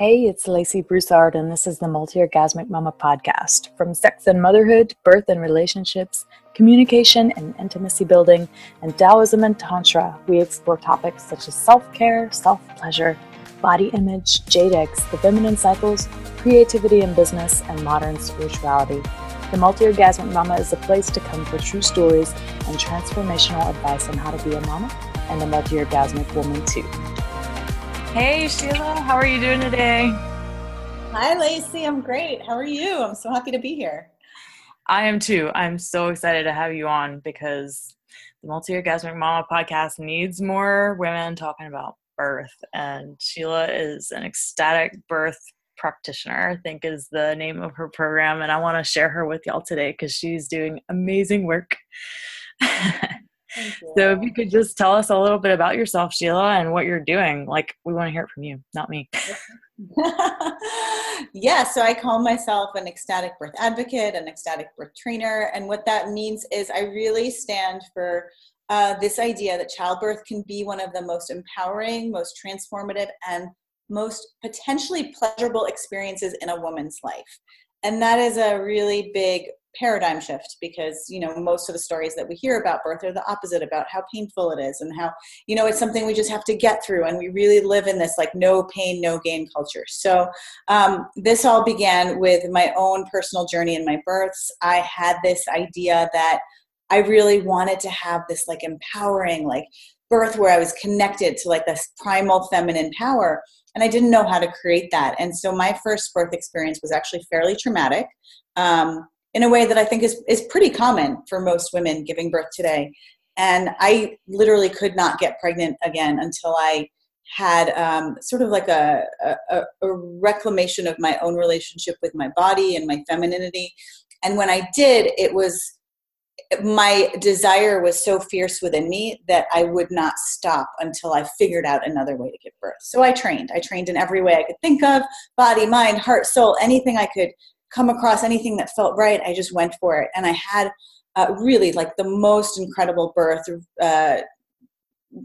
Hey, it's Lacey Broussard, and this is the Multi Orgasmic Mama podcast. From sex and motherhood, birth and relationships, communication and intimacy building, and Taoism and Tantra, we explore topics such as self care, self pleasure, body image, eggs, the feminine cycles, creativity in business, and modern spirituality. The Multi Orgasmic Mama is a place to come for true stories and transformational advice on how to be a mama and a multi orgasmic woman, too. Hey, Sheila, how are you doing today? Hi, Lacey. I'm great. How are you? I'm so happy to be here. I am too. I'm so excited to have you on because the Multi Orgasmic Mama podcast needs more women talking about birth. And Sheila is an ecstatic birth practitioner, I think is the name of her program. And I want to share her with y'all today because she's doing amazing work. So if you could just tell us a little bit about yourself, Sheila, and what you're doing. Like we want to hear it from you, not me. yeah, so I call myself an ecstatic birth advocate, an ecstatic birth trainer, and what that means is I really stand for uh, this idea that childbirth can be one of the most empowering, most transformative, and most potentially pleasurable experiences in a woman's life. And that is a really big paradigm shift because you know most of the stories that we hear about birth are the opposite about how painful it is and how you know it's something we just have to get through and we really live in this like no pain no gain culture. So um, this all began with my own personal journey in my births. I had this idea that i really wanted to have this like empowering like birth where i was connected to like this primal feminine power and i didn't know how to create that. And so my first birth experience was actually fairly traumatic. Um, in a way that I think is, is pretty common for most women giving birth today. And I literally could not get pregnant again until I had um, sort of like a, a, a, reclamation of my own relationship with my body and my femininity. And when I did, it was my desire was so fierce within me that I would not stop until I figured out another way to give birth. So I trained. I trained in every way I could think of body, mind, heart, soul, anything I could come across anything that felt right, I just went for it. And I had uh, really like the most incredible birth. Uh,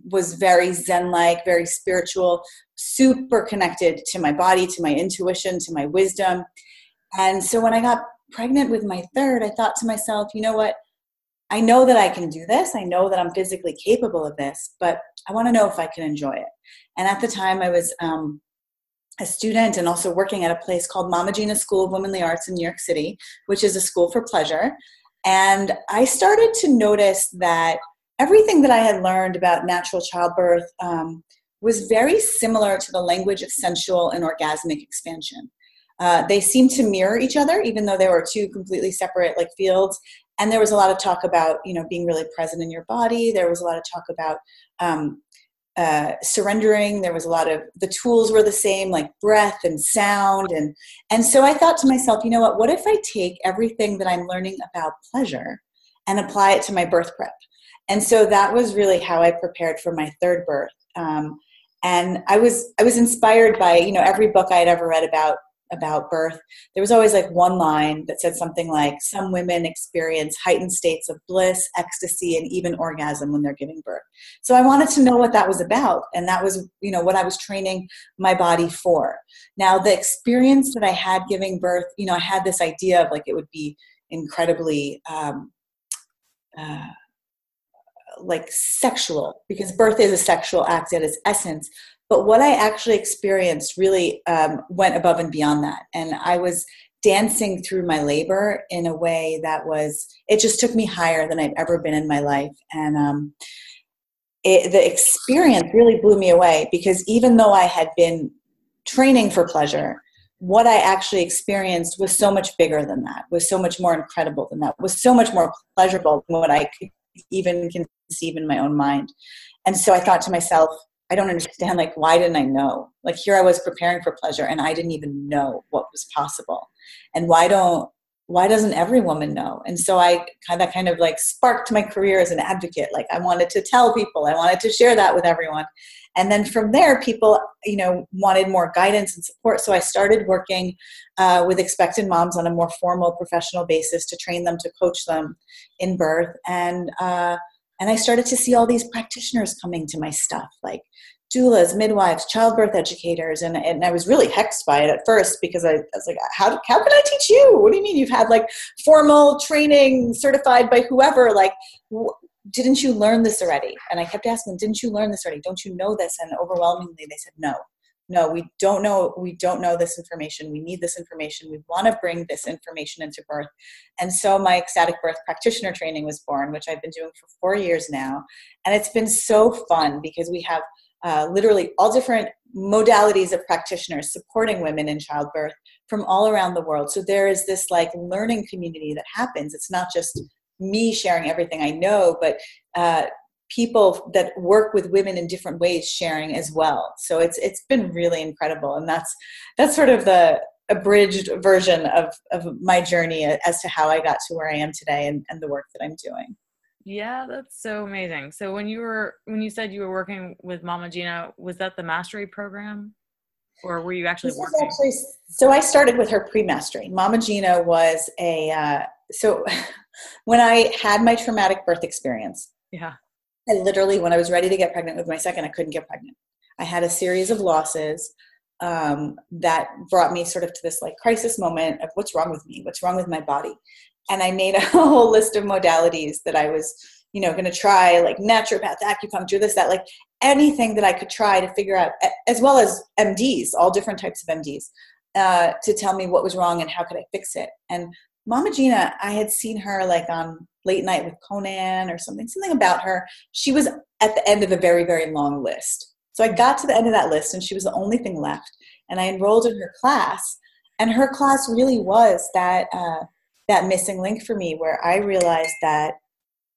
was very zen like, very spiritual, super connected to my body, to my intuition, to my wisdom. And so when I got pregnant with my third, I thought to myself, you know what? I know that I can do this. I know that I'm physically capable of this, but I want to know if I can enjoy it. And at the time, I was um, a student and also working at a place called Mama Gena School of Womanly Arts in New York City, which is a school for pleasure. And I started to notice that everything that I had learned about natural childbirth um, was very similar to the language of sensual and orgasmic expansion. Uh, they seemed to mirror each other, even though they were two completely separate like fields. And there was a lot of talk about, you know, being really present in your body. There was a lot of talk about um, uh, surrendering. There was a lot of the tools were the same like breath and sound. And and so i thought to myself you know what? What if i take everything that i'm learning about pleasure and apply it to my birth prep? And so that was really how i prepared for my third birth. Um, and i was i was inspired by you know every book i had ever read about about birth, there was always like one line that said something like, Some women experience heightened states of bliss, ecstasy, and even orgasm when they're giving birth. So I wanted to know what that was about. And that was, you know, what I was training my body for. Now, the experience that I had giving birth, you know, I had this idea of like it would be incredibly, um, uh, like sexual because birth is a sexual act at its essence but what I actually experienced really um, went above and beyond that. And I was dancing through my labor in a way that was, it just took me higher than I'd ever been in my life. And um, it, the experience really blew me away because even though I had been training for pleasure, what I actually experienced was so much bigger than that, was so much more incredible than that, was so much more pleasurable than what I could even conceive in my own mind. And so I thought to myself, I don't understand. Like, why didn't I know? Like, here I was preparing for pleasure and I didn't even know what was possible. And why don't, why doesn't every woman know? And so I kind of, kind of like sparked my career as an advocate. Like, I wanted to tell people, I wanted to share that with everyone. And then from there, people, you know, wanted more guidance and support. So I started working uh, with expectant moms on a more formal professional basis to train them, to coach them in birth. And, uh, and I started to see all these practitioners coming to my stuff, like doulas, midwives, childbirth educators, and, and I was really hexed by it at first because I, I, was like, how, how can I teach you? What do you mean you've had like formal training certified by whoever? Like, wh- didn't you learn this already? And I kept asking, didn't you learn this already? Don't you know this? And overwhelmingly, they said, no, no, we don't know. We don't know this information. We need this information. We want to bring this information into birth. And so my ecstatic birth practitioner training was born, which I've been doing for four years now. And it's been so fun because we have uh, literally all different modalities of practitioners supporting women in childbirth from all around the world. So there is this like learning community that happens. It's not just me sharing everything I know, but uh, people that work with women in different ways sharing as well. So it's it's been really incredible, and that's that's sort of the abridged version of of my journey as to how I got to where I am today and, and the work that I'm doing. Yeah, that's so amazing. So when you were when you said you were working with Mama Gena, was that the mastery program? Or were you actually this working? Actually, so I started with her pre-mastery. Mama Gena was a uh, so when I had my traumatic birth experience. Yeah. I literally, when I was ready to get pregnant with my second, I couldn't get pregnant. I had a series of losses um, that brought me sort of to this like crisis moment of what's wrong with me, what's wrong with my body, and I made a whole list of modalities that I was, you know, going to try, like naturopath, acupuncture, this, that, like anything that I could try to figure out, as well as MDs, all different types of MDs, uh, to tell me what was wrong and how could I fix it. And Mama Gena, I had seen her like on late night with Conan or something, something about her. She was at the end of a very, very long list. So I got to the end of that list and she was the only thing left. And I enrolled in her class. And her class really was that uh, that missing link for me where I realized that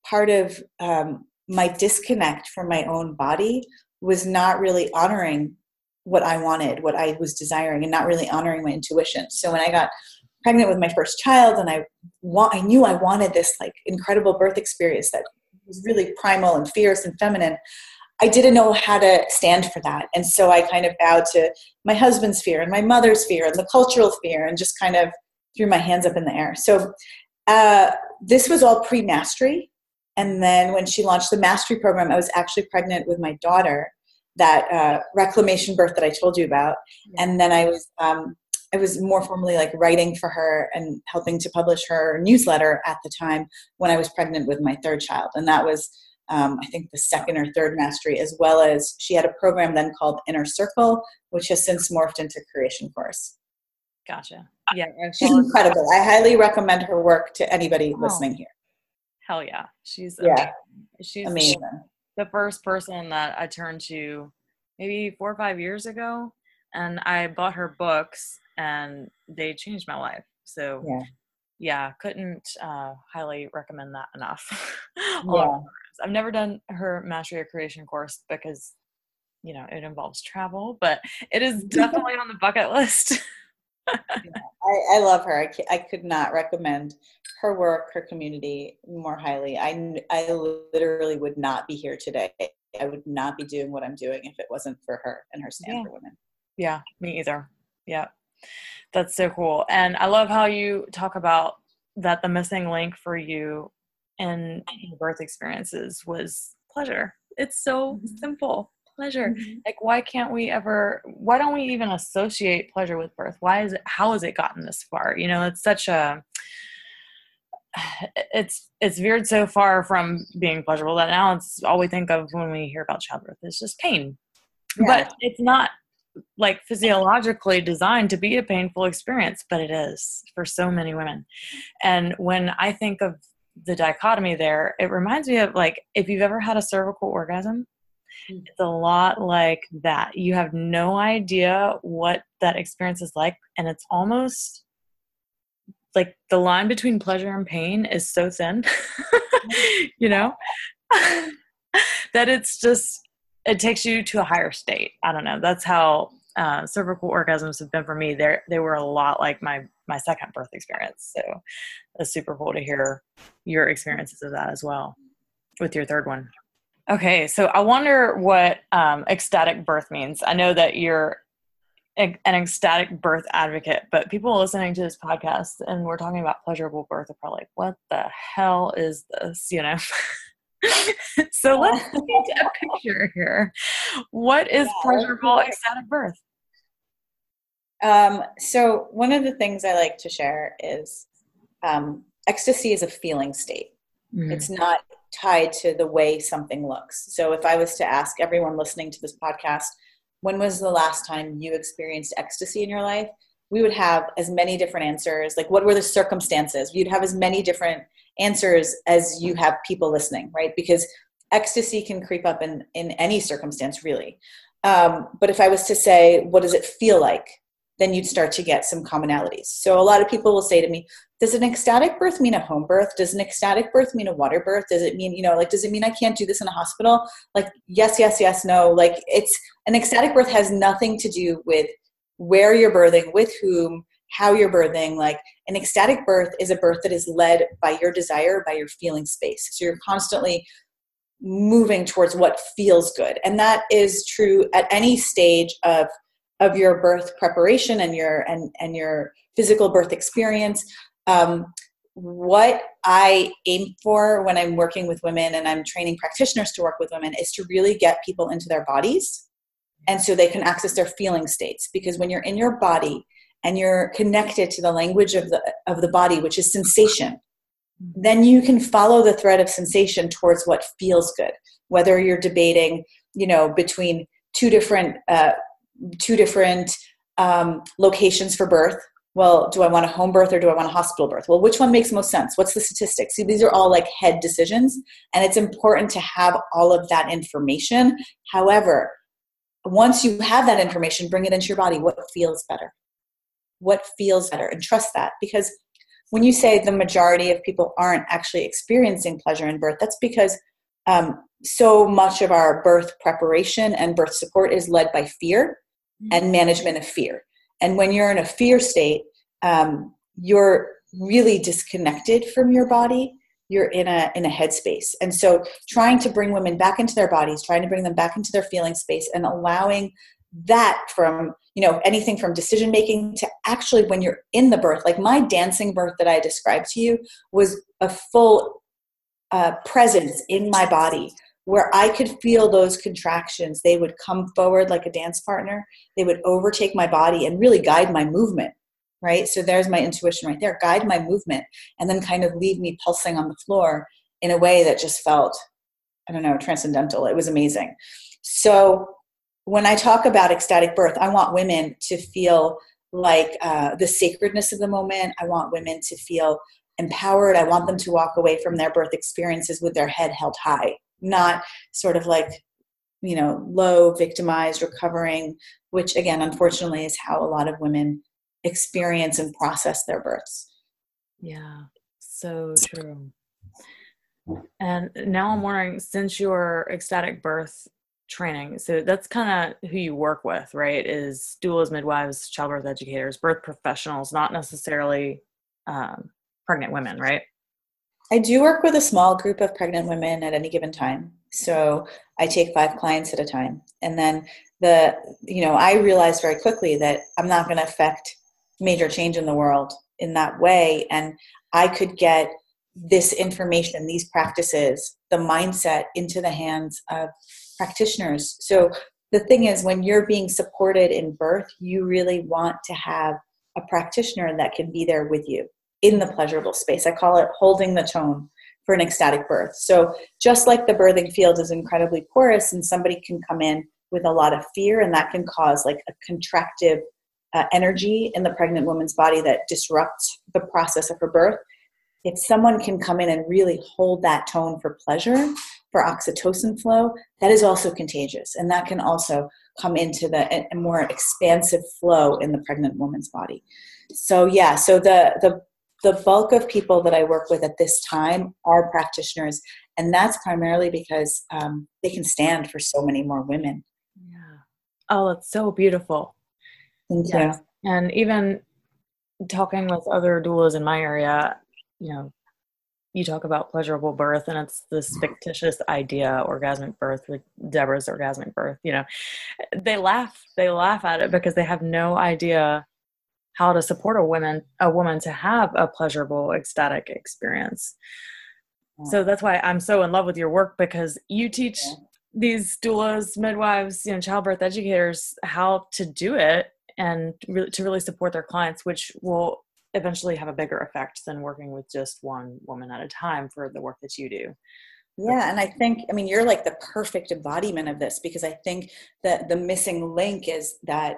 part of um, my disconnect from my own body was not really honoring what I wanted, what I was desiring, and not really honoring my intuition. So when I got pregnant with my first child and I want, I knew I wanted this like incredible birth experience that was really primal and fierce and feminine. I didn't know how to stand for that. And so I kind of bowed to my husband's fear and my mother's fear and the cultural fear and just kind of threw my hands up in the air. So uh, this was all pre mastery. And then when she launched the mastery program, I was actually pregnant with my daughter, that uh, reclamation birth that I told you about. And then I was um, I was more formally like writing for her and helping to publish her newsletter at the time when I was pregnant with my third child. And that was, um, I think, the second or third mastery, as well as she had a program then called Inner Circle, which has since morphed into Creation Course. Gotcha. Yeah, she's incredible. I highly recommend her work to anybody oh. listening here. Hell yeah, she's yeah, amazing. she's amazing. The first person that I turned to maybe four or five years ago, and I bought her books, and they changed my life. So yeah, yeah couldn't uh, highly recommend that enough. yeah. I've never done her mastery of creation course because you know it involves travel, but it is definitely on the bucket list. I, I, love her. I, I could not recommend her work, her community more highly. I, I literally would not be here today. I would not be doing what I'm doing if it wasn't for her and her stand yeah. for women. Yeah, me either. Yeah, that's so cool. And I love how you talk about that the missing link for you in your birth experiences was pleasure. It's so mm-hmm. simple pleasure mm-hmm. like why can't we ever why don't we even associate pleasure with birth why is it how has it gotten this far you know it's such a it's it's veered so far from being pleasurable that now it's all we think of when we hear about childbirth is just pain yeah. but it's not like physiologically designed to be a painful experience but it is for so many women and when i think of the dichotomy there it reminds me of like if you've ever had a cervical orgasm Mm. It's a lot like that. You have no idea what that experience is like, and it's almost like the line between pleasure and pain is so thin, you know, that it's just, it takes you to a higher state. I don't know. That's how uh, cervical orgasms have been for me. They they were a lot like my my second birth experience. So it's super cool to hear your experiences of that as well with your third one. Okay, so I wonder what um, ecstatic birth means. I know that you're an ecstatic birth advocate, but people listening to this podcast and we're talking about pleasurable birth are probably like, what the hell is this? You know? so let's paint a picture here. What is yeah, pleasurable ecstatic birth? Um, so one of the things I like to share is um, ecstasy is a feeling state. Mm. It's not tied to the way something looks. So if I was to ask everyone listening to this podcast, when was the last time you experienced ecstasy in your life? We would have as many different answers. Like, what were the circumstances? You'd have as many different answers as you have people listening, right? Because ecstasy can creep up in, in any circumstance, really. Um, but if I was to say, what does it feel like? Then you'd start to get some commonalities. So a lot of people will say to me, does an ecstatic birth mean a home birth? Does an ecstatic birth mean a water birth? Does it mean, you know, like, does it mean I can't do this in a hospital? Like, yes, yes, yes, no. Like, it's an ecstatic birth has nothing to do with where you're birthing, with whom, how you're birthing. Like, an ecstatic birth is a birth that is led by your desire, by your feeling space. So you're constantly moving towards what feels good. And that is true at any stage of of your birth preparation and your and and your physical birth experience um, what I aim for when I'm working with women and I'm training practitioners to work with women is to really get people into their bodies and so they can access their feeling states because when you're in your body and you're connected to the language of the of the body which is sensation then you can follow the thread of sensation towards what feels good whether you're debating you know between two different uh, two different um, locations for birth well, do I want a home birth or do I want a hospital birth? Well, which one makes most sense? What's the statistics? See, these are all like head decisions, and it's important to have all of that information. However, once you have that information, bring it into your body. What feels better? What feels better? And trust that because when you say the majority of people aren't actually experiencing pleasure in birth, that's because um, so much of our birth preparation and birth support is led by fear and mm-hmm. management of fear. And when you're in a fear state, um, you're really disconnected from your body you're in a in a headspace and so trying to bring women back into their bodies trying to bring them back into their feeling space and allowing that from you know anything from decision making to actually when you're in the birth like my dancing birth that i described to you was a full uh, presence in my body where I could feel those contractions. They would come forward like a dance partner, they would overtake my body and really guide my movement right? So there's my intuition right there. Guide my movement and then kind of leave me pulsing on the floor in a way that just felt, I don't know, transcendental. It was amazing. So when I talk about ecstatic birth, I want women to feel like uh, the sacredness of the moment. I want women to feel empowered. I want them to walk away from their birth experiences with their head held high, not sort of like, you know, low, victimized, recovering, which again, unfortunately, is how a lot of women experience and process their births. Yeah, so true. And now I'm wondering, since your ecstatic birth training, so that's kind of who you work with, right? Is doulas, midwives, childbirth educators, birth professionals, not necessarily um, pregnant women, right? I do work with a small group of pregnant women at any given time. So I take five clients at a time. And then the, you know, I realized very quickly that I'm not going to affect major change in the world in that way and i could get this information these practices the mindset into the hands of practitioners. So the thing is when you're being supported in birth you really want to have a practitioner that can be there with you in the pleasurable space. I call it holding the tone for an ecstatic birth. So just like the birthing field is incredibly porous and somebody can come in with a lot of fear and that can cause like a contractive uh, energy in the pregnant woman's body that disrupts the process of her birth if someone can come in and really hold that tone for pleasure for oxytocin flow that is also contagious and that can also come into the a more expansive flow in the pregnant woman's body so yeah so the the the bulk of people that i work with at this time are practitioners and that's primarily because um, they can stand for so many more women yeah oh it's so beautiful Thank yes. you. And even talking with other doulas in my area, you know, you talk about pleasurable birth and it's this mm-hmm. fictitious idea orgasmic birth with deborah's orgasmic birth you know they laugh they laugh at it because they have no idea how to support a woman a woman to have a pleasurable ecstatic experience. So that's why i'm so in love with your work because you teach yeah. these doulas midwives you know childbirth educators how to do it and really, to really support their clients which will eventually have a bigger effect than working with just one woman at a time for the work that you do yeah and i think i mean you're like the perfect embodiment of this because i think that the missing link is that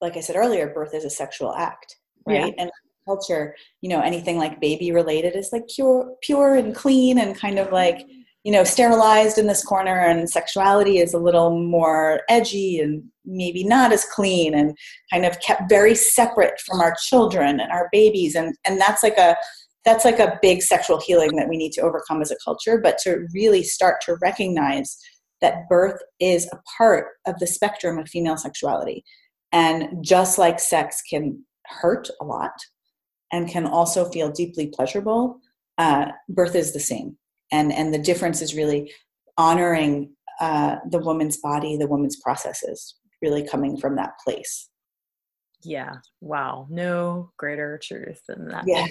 like i said earlier birth is a sexual act right yeah. and culture you know anything like baby related is like pure pure and clean and kind of like you know sterilized in this corner and sexuality is a little more edgy and maybe not as clean and kind of kept very separate from our children and our babies and and that's like a that's like a big sexual healing that we need to overcome as a culture but to really start to recognize that birth is a part of the spectrum of female sexuality and just like sex can hurt a lot and can also feel deeply pleasurable, uh, birth is the same. And, and the difference is really honoring uh, the woman's body, the woman's processes, really coming from that place. Yeah. Wow. No greater truth than that. Yeah.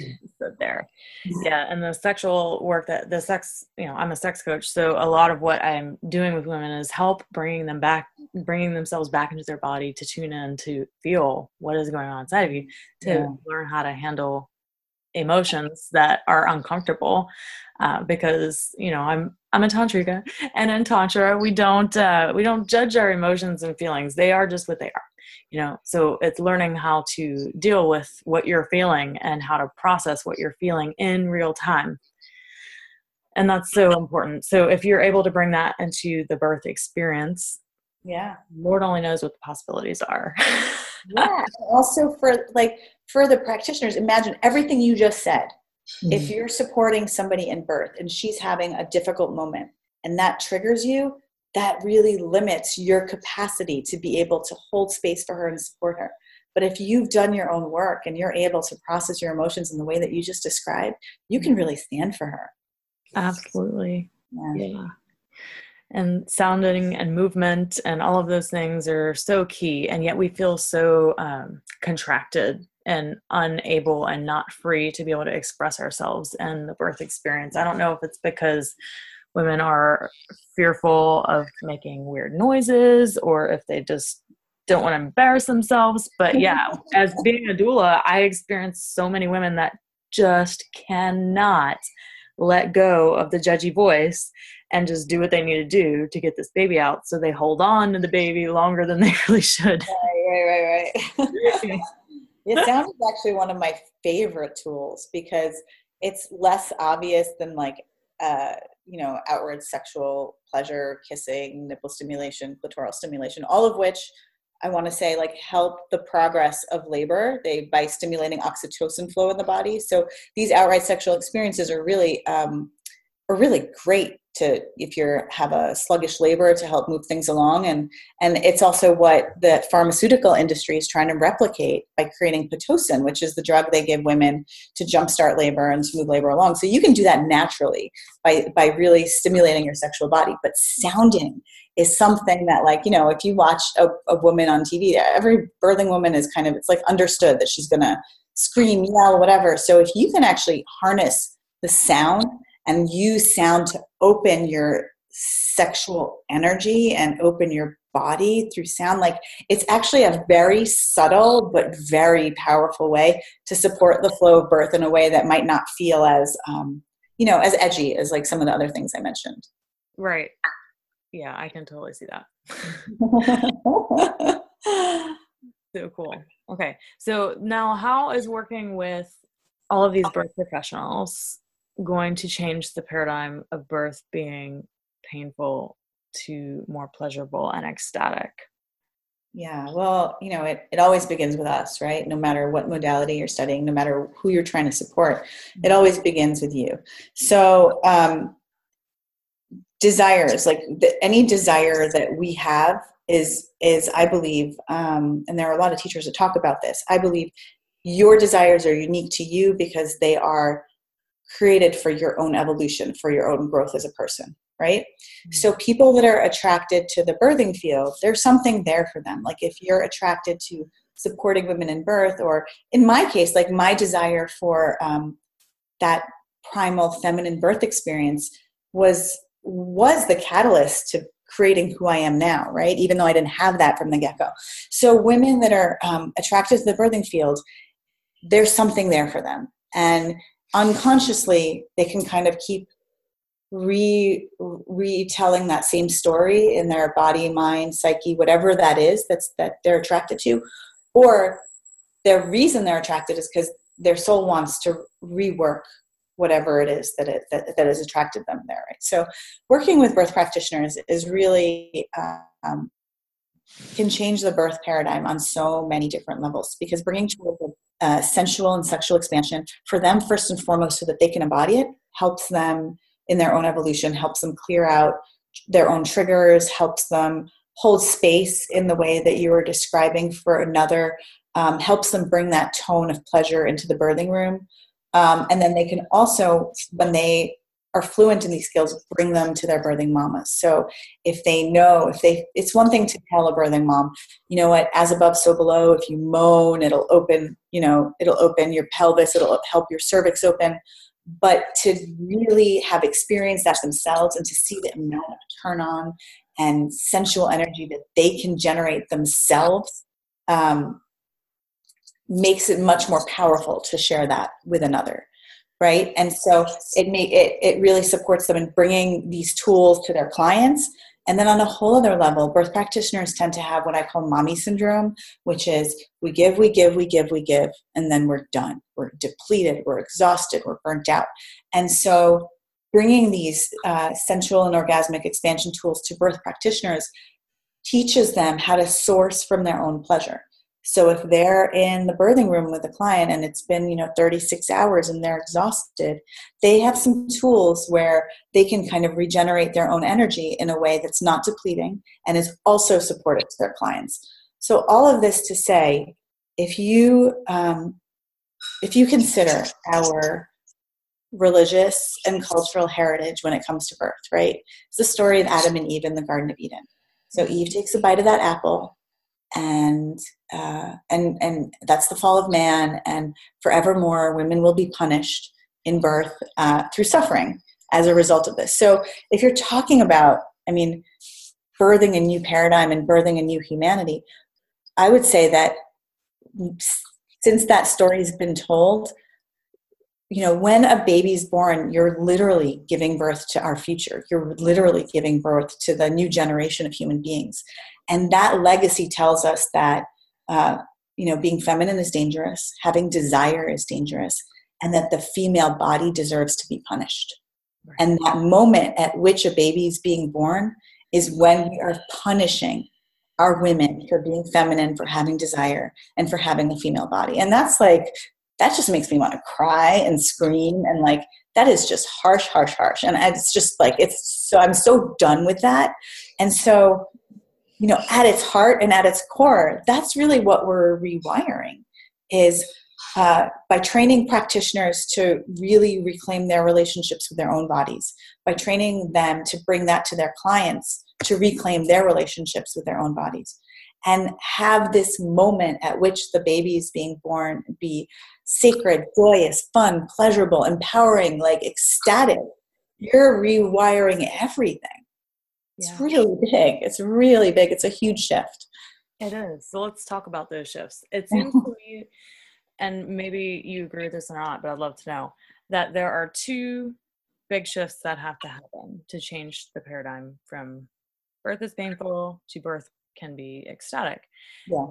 there. Yeah. And the sexual work that the sex, you know, I'm a sex coach. So a lot of what I'm doing with women is help bringing them back, bringing themselves back into their body to tune in, to feel what is going on inside of you, to yeah. learn how to handle emotions that are uncomfortable. Uh, because you know I'm I'm a tantrika, and in tantra we don't uh, we don't judge our emotions and feelings. They are just what they are you know so it's learning how to deal with what you're feeling and how to process what you're feeling in real time and that's so important so if you're able to bring that into the birth experience yeah lord only knows what the possibilities are yeah also for like for the practitioners imagine everything you just said mm-hmm. if you're supporting somebody in birth and she's having a difficult moment and that triggers you that really limits your capacity to be able to hold space for her and support her. But if you've done your own work and you're able to process your emotions in the way that you just described, you can really stand for her. Absolutely. Yeah. yeah. And sounding and movement and all of those things are so key. And yet we feel so um, contracted and unable and not free to be able to express ourselves in the birth experience. I don't know if it's because women are fearful of making weird noises or if they just don't want to embarrass themselves. But yeah, as being a doula, I experience so many women that just cannot let go of the judgy voice and just do what they need to do to get this baby out. So they hold on to the baby longer than they really should. Right, right, right, right. it sounds actually one of my favorite tools because it's less obvious than like uh, you know, outward sexual pleasure, kissing, nipple stimulation, clitoral stimulation, all of which I want to say like help the progress of labor they by stimulating oxytocin flow in the body. So these outright sexual experiences are really um, are really great to if you have a sluggish labor to help move things along. And and it's also what the pharmaceutical industry is trying to replicate by creating pitocin which is the drug they give women to jumpstart labor and to move labor along. So you can do that naturally by by really stimulating your sexual body. But sounding is something that like you know if you watch a, a woman on tv every birthing woman is kind of it's like understood that she's gonna scream yell whatever. So if you can actually harness the sound and use sound to open your sexual energy and open your body through sound like it's actually a very subtle but very powerful way to support the flow of birth in a way that might not feel as um, you know as edgy as like some of the other things i mentioned. Right. Yeah i can totally see that. So cool. Okay so now how is working with all of these birth professionals going to change the paradigm of birth being painful to more pleasurable and ecstatic? Yeah, well, you know, it, it always begins with us, right? No matter what modality you're studying, no matter who you're trying to support, it mm-hmm. always begins with you. So, um, desires, like the, any desire that we have, is is I believe, um, and there are a lot of teachers that talk about this. I believe your desires are unique to you because they are created for your own evolution, for your own growth as a person, right? Mm-hmm. So people that are attracted to the birthing field, there's something there for them. Like if you're attracted to supporting women in birth, or in my case, like my desire for um, that primal feminine birth experience was was the catalyst to creating who I am now, right? Even though I didn't have that from the get go. So, women that are um, attracted to the birthing field, there's something there for them. And unconsciously, they can kind of keep re retelling that same story in their body, mind, psyche, whatever that is that's that they're attracted to, or their reason they're attracted is because their soul wants to rework whatever it is that it that, that has attracted them there right? So working with birth practitioners is really um, can change the birth paradigm on so many different levels because bringing children uh, sensual and sexual expansion for them first and foremost so that they can embody it helps them in their own evolution helps them clear out their own triggers helps them hold space in the way that you were describing for another um, helps them bring that tone of pleasure into the birthing room. Um, and then they can also, when they are fluent in these skills, bring them to their birthing mamas. So if they know, if they, it's one thing to tell a birthing mom, you know what, as above, so below. If you moan, it'll open, you know, it'll open your pelvis, it'll help your cervix open. But to really have experienced that themselves and to see the amount of turn on and sensual energy that they can generate themselves um, makes it much more powerful to share that with another right? And so it may it, it really supports them in bringing these tools to their clients. And then on a whole other level birth practitioners tend to have what i call mommy syndrome which is we give we give we give we give and then we're done. We're depleted we're exhausted we're burnt out. And so bringing these uh, sensual and orgasmic expansion tools to birth practitioners teaches them how to source from their own pleasure so if they're in the birthing room with a client and it's been, you know, 36 hours and they're exhausted, they have some tools where they can kind of regenerate their own energy in a way that's not depleting and is also supportive to their clients. So all of this to say, if you um, if you consider our religious and cultural heritage when it comes to birth, right? It's the story of Adam and Eve in the Garden of Eden. So Eve takes a bite of that apple and uh, and and that's the fall of man and forevermore women will be punished in birth uh, through suffering as a result of this. So if you're talking about i mean birthing a new paradigm and birthing a new humanity i would say that since that story has been told you know when a baby's born you're literally giving birth to our future. You're literally giving birth to the new generation of human beings. And that legacy tells us that uh, you know being feminine is dangerous having desire is dangerous and that the female body deserves to be punished. Right. and that moment at which a baby is being born is when we are punishing our women for being feminine for having desire and for having a female body. And that's like that just makes me want to cry and scream and like that is just harsh harsh harsh. And it's just like it's so i'm so done with that. And so you know at its heart and at its core that's really what we're rewiring is uh, by training practitioners to really reclaim their relationships with their own bodies by training them to bring that to their clients to reclaim their relationships with their own bodies and have this moment at which the baby is being born be sacred joyous fun pleasurable empowering like ecstatic. You're rewiring everything it's yeah. really big. It's really big. It's a huge shift. It is. So let's talk about those shifts. It seems to me, and maybe you agree with this or not, but I'd love to know that there are two big shifts that have to happen to change the paradigm from birth is painful to birth can be ecstatic. Yeah.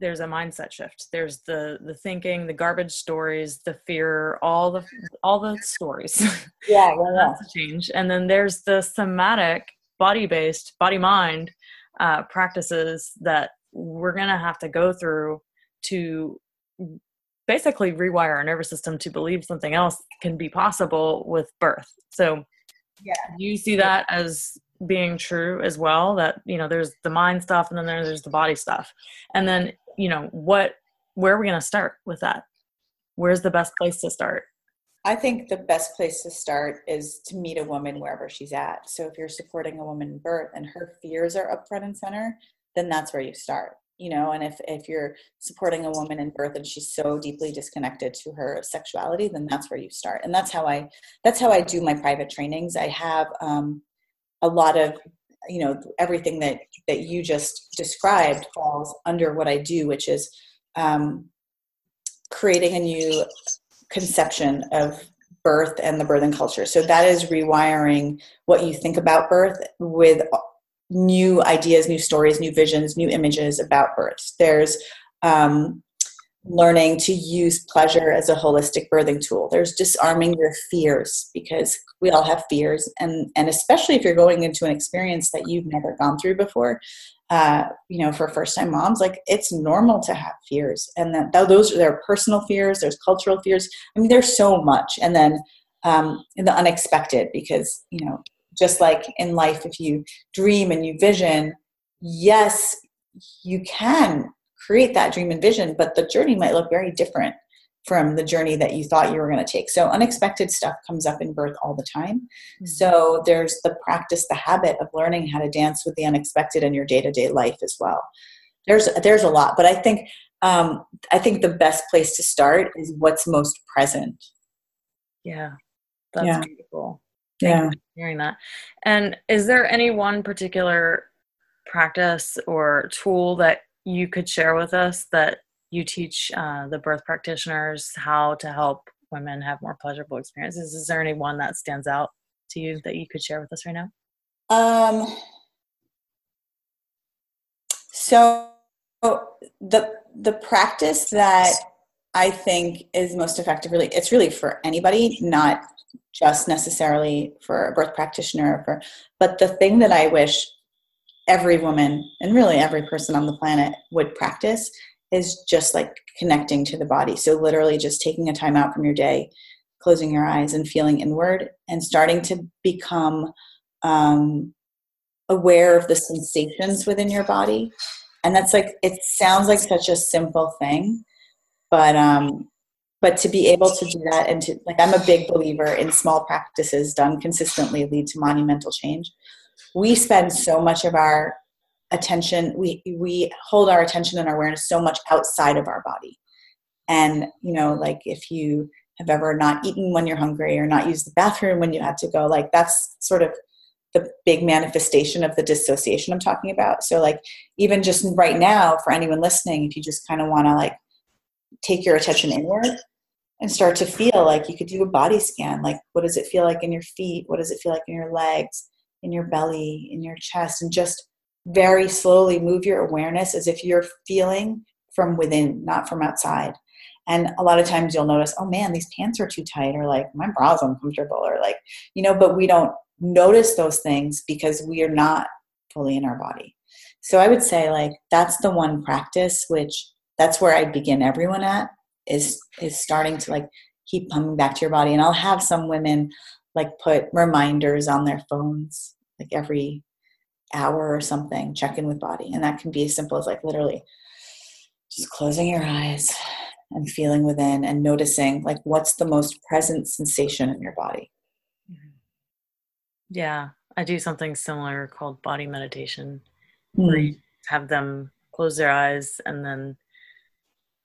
There's a mindset shift. There's the the thinking, the garbage stories, the fear, all the all the stories. Yeah, yeah, yeah. change. And then there's the somatic body based, body mind uh, practices that we're going to have to go through to basically rewire our nervous system to believe something else can be possible with birth. So, yeah, you see that as being true as well that you know there's the mind stuff and then there's the body stuff. And then you know what where are we going to start with that? Where's the best place to start I think the best place to start is to meet a woman wherever she's at. So if you're supporting a woman in birth and her fears are up front and center, then that's where you start. you know and if if you're supporting a woman in birth and she's so deeply disconnected to her sexuality then that's where you start and that's how i that's how i do my private trainings i have um, a lot of you know everything that that you just described falls under what i do which is um, creating a new conception of birth and the birthing culture so that is rewiring what you think about birth with new ideas, new stories, new visions, new images about birth. There's um, learning to use pleasure as a holistic birthing tool. There's disarming your fears because we all have fears, and and especially if you're going into an experience that you've never gone through before. Uh, you know, for first time moms, like it's normal to have fears, and that those are their personal fears. There's cultural fears. I mean, there's so much, and then um, the unexpected because you know just like in life if you dream and you vision yes you can create that dream and vision but the journey might look very different from the journey that you thought you were going to take. So unexpected stuff comes up in birth all the time. Mm-hmm. so there's the practice the habit of learning how to dance with the unexpected in your day-to-day life as well. There's there's a lot but i think um, i think the best place to start is what's most present. Yeah that's yeah. beautiful. Yeah. hearing that. And is there any one particular practice or tool that you could share with us that you teach uh, the birth practitioners how to help women have more pleasurable experiences. Is there any one that stands out to you that you could share with us right now? Um so the the practice that i think is most effective really it's really for anybody not just necessarily for a birth practitioner for but the thing that i wish every woman and really every person on the planet would practice is just like connecting to the body. So literally just taking a time out from your day closing your eyes and feeling inward and starting to become um, aware of the sensations within your body. And that's like it sounds like such a simple thing but um, but to be able to do that and to like i'm a big believer in small practices done consistently lead to monumental change. We spend so much of our attention we we hold our attention and our awareness so much outside of our body. And you know like if you have ever not eaten when you're hungry or not used the bathroom when you had to go like that's sort of the big manifestation of the dissociation i'm talking about. So like even just right now for anyone listening if you just kind of want to like take your attention inward and start to feel like you could do a body scan like what does it feel like in your feet? What does it feel like in your legs in your belly in your chest? And just very slowly move your awareness as if you're feeling from within not from outside. And a lot of times you'll notice oh man these pants are too tight or like my bra's uncomfortable or like you know but we don't notice those things because we are not fully in our body. So i would say like that's the one practice which that's where i begin everyone at is is starting to like keep coming back to your body. And i'll have some women like put reminders on their phones like every hour or something check in with body. And that can be as simple as like literally just closing your eyes and feeling within and noticing like what's the most present sensation in your body. Yeah. I do something similar called body meditation mm. where you have them close their eyes and then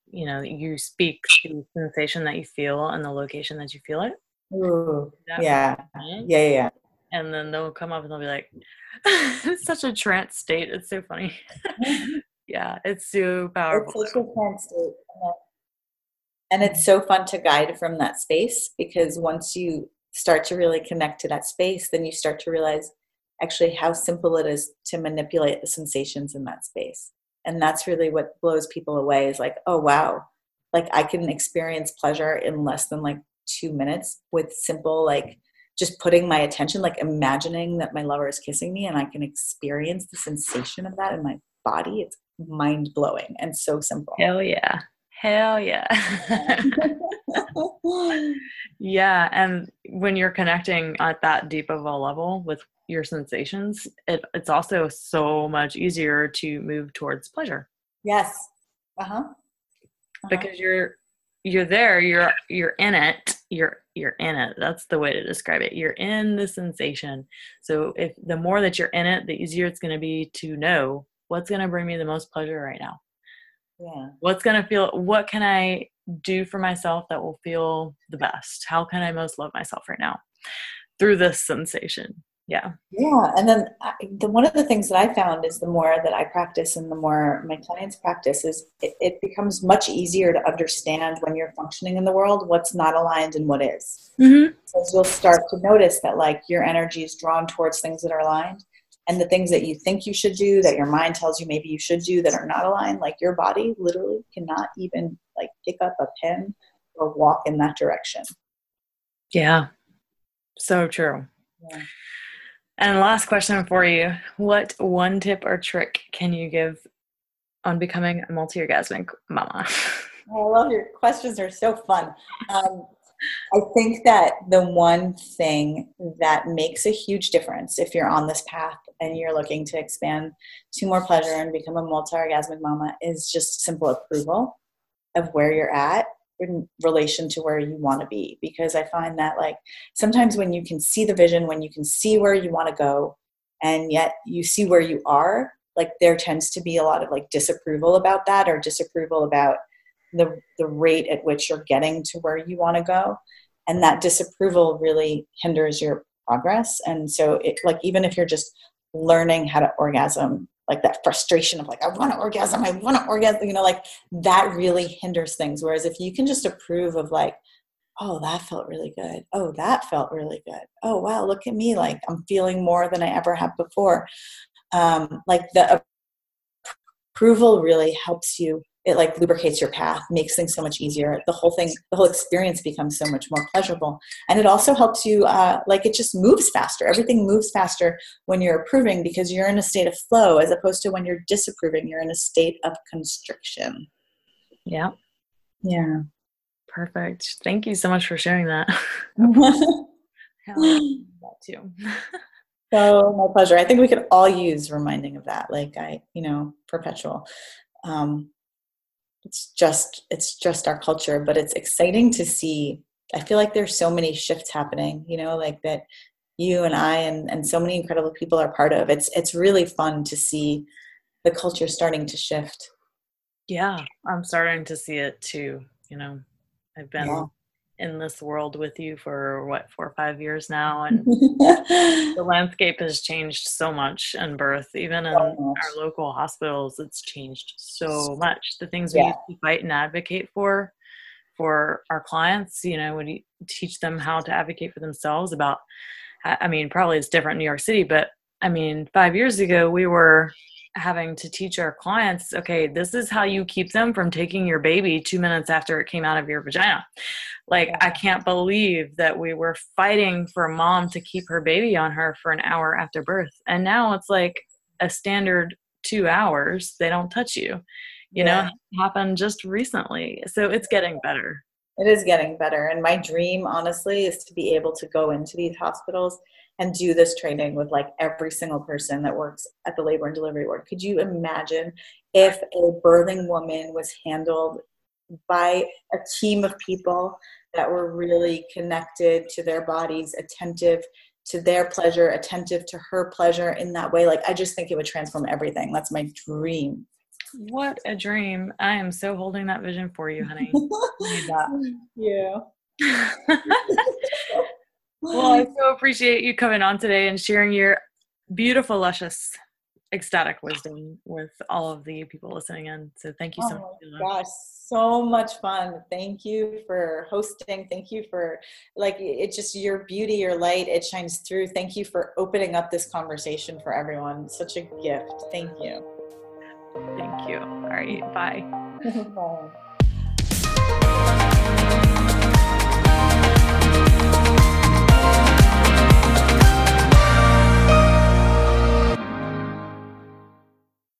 you know you speak the sensation that you feel and the location that you feel it. Ooh, yeah. yeah yeah yeah and then they'll come up and they'll be like it's such a trance state it's so funny. Yeah it's so powerful. it's such a trance state and it's so fun to guide from that space because once you start to really connect to that space then you start to realize actually how simple it is to manipulate the sensations in that space. And that's really what blows people away is like oh wow. Like i can experience pleasure in less than like two minutes with simple like just putting my attention like imagining that my lover is kissing me and i can experience the sensation of that in my body it's mind blowing and so simple hell yeah hell yeah yeah and when you're connecting at that deep of a level with your sensations, it, it's also so much easier to move towards pleasure. Yes. Uh-huh. uh-huh. Because you're you're there, you're you're in it, you're you're in it. That's the way to describe it. You're in the sensation. So if the more that you're in it, the easier it's going to be to know what's going to bring me the most pleasure right now? Yeah. What's going to feel, what can I do for myself that will feel the best? How can I most love myself right now through this sensation? Yeah. Yeah. And then I, the, one of the things that I found is the more that I practice and the more my clients practice is it, it becomes much easier to understand when you're functioning in the world what's not aligned and what is. Mm-hmm. So you'll start to notice that like your energy is drawn towards things that are aligned and the things that you think you should do that your mind tells you maybe you should do that are not aligned like your body literally cannot even like pick up a pen or walk in that direction yeah so true yeah. And last question for you. What one tip or trick can you give on becoming a multi-orgasmic mama? I love your questions are so fun. Um, I think that the one thing that makes a huge difference if you're on this path and you're looking to expand to more pleasure and become a multi-orgasmic mama is just simple approval of where you're at in relation to where you want to be because i find that like sometimes when you can see the vision when you can see where you want to go and yet you see where you are like there tends to be a lot of like disapproval about that or disapproval about the the rate at which you're getting to where you want to go. And that disapproval really hinders your progress. And so it like even if you're just learning how to orgasm like that frustration of like i want to orgasm i want to orgasm you know like that really hinders things. Whereas if you can just approve of like oh that felt really good. Oh that felt really good. Oh wow look at me like i'm feeling more than i ever have before. Um, like the approval really helps you it like lubricates your path makes things so much easier. The whole thing the whole experience becomes so much more pleasurable. And it also helps you uh, like it just moves faster. Everything moves faster when you're approving because you're in a state of flow as opposed to when you're disapproving. You're in a state of constriction. Yeah. Yeah. Perfect. Thank you so much for sharing that. That too. So my pleasure. I think we could all use reminding of that like i you know perpetual. Um, it's just it's just our culture but it's exciting to see. I feel like there's so many shifts happening you know like that you and i and, and so many incredible people are part of. It's it's really fun to see the culture starting to shift. Yeah i'm starting to see it too you know. I've been yeah in this world with you for what four or five years now and the landscape has changed so much in birth even in our local hospitals it's changed so much the things we yeah. used to fight and advocate for for our clients you know when you teach them how to advocate for themselves about i mean probably it's different in new york city but i mean five years ago we were having to teach our clients okay this is how you keep them from taking your baby two minutes after it came out of your vagina. Like i can't believe that we were fighting for mom to keep her baby on her for an hour after birth and now it's like a standard two hours they don't touch you. You yeah. know happened just recently so it's getting better. It is getting better and my dream honestly is to be able to go into these hospitals and do this training with like every single person that works at the labor and delivery ward. Could you imagine if a birthing woman was handled by a team of people that were really connected to their bodies, attentive to their pleasure, attentive to her pleasure in that way? Like, I just think it would transform everything. That's my dream. What a dream. I am so holding that vision for you, honey. yeah. Well, I so appreciate you coming on today and sharing your beautiful, luscious, ecstatic wisdom with all of the people listening in. So thank you so oh much. Gosh, so much fun. Thank you for hosting. Thank you for like it just your beauty, your light, it shines through. Thank you for opening up this conversation for everyone. Such a gift. Thank you. Thank you. All right. Bye. bye.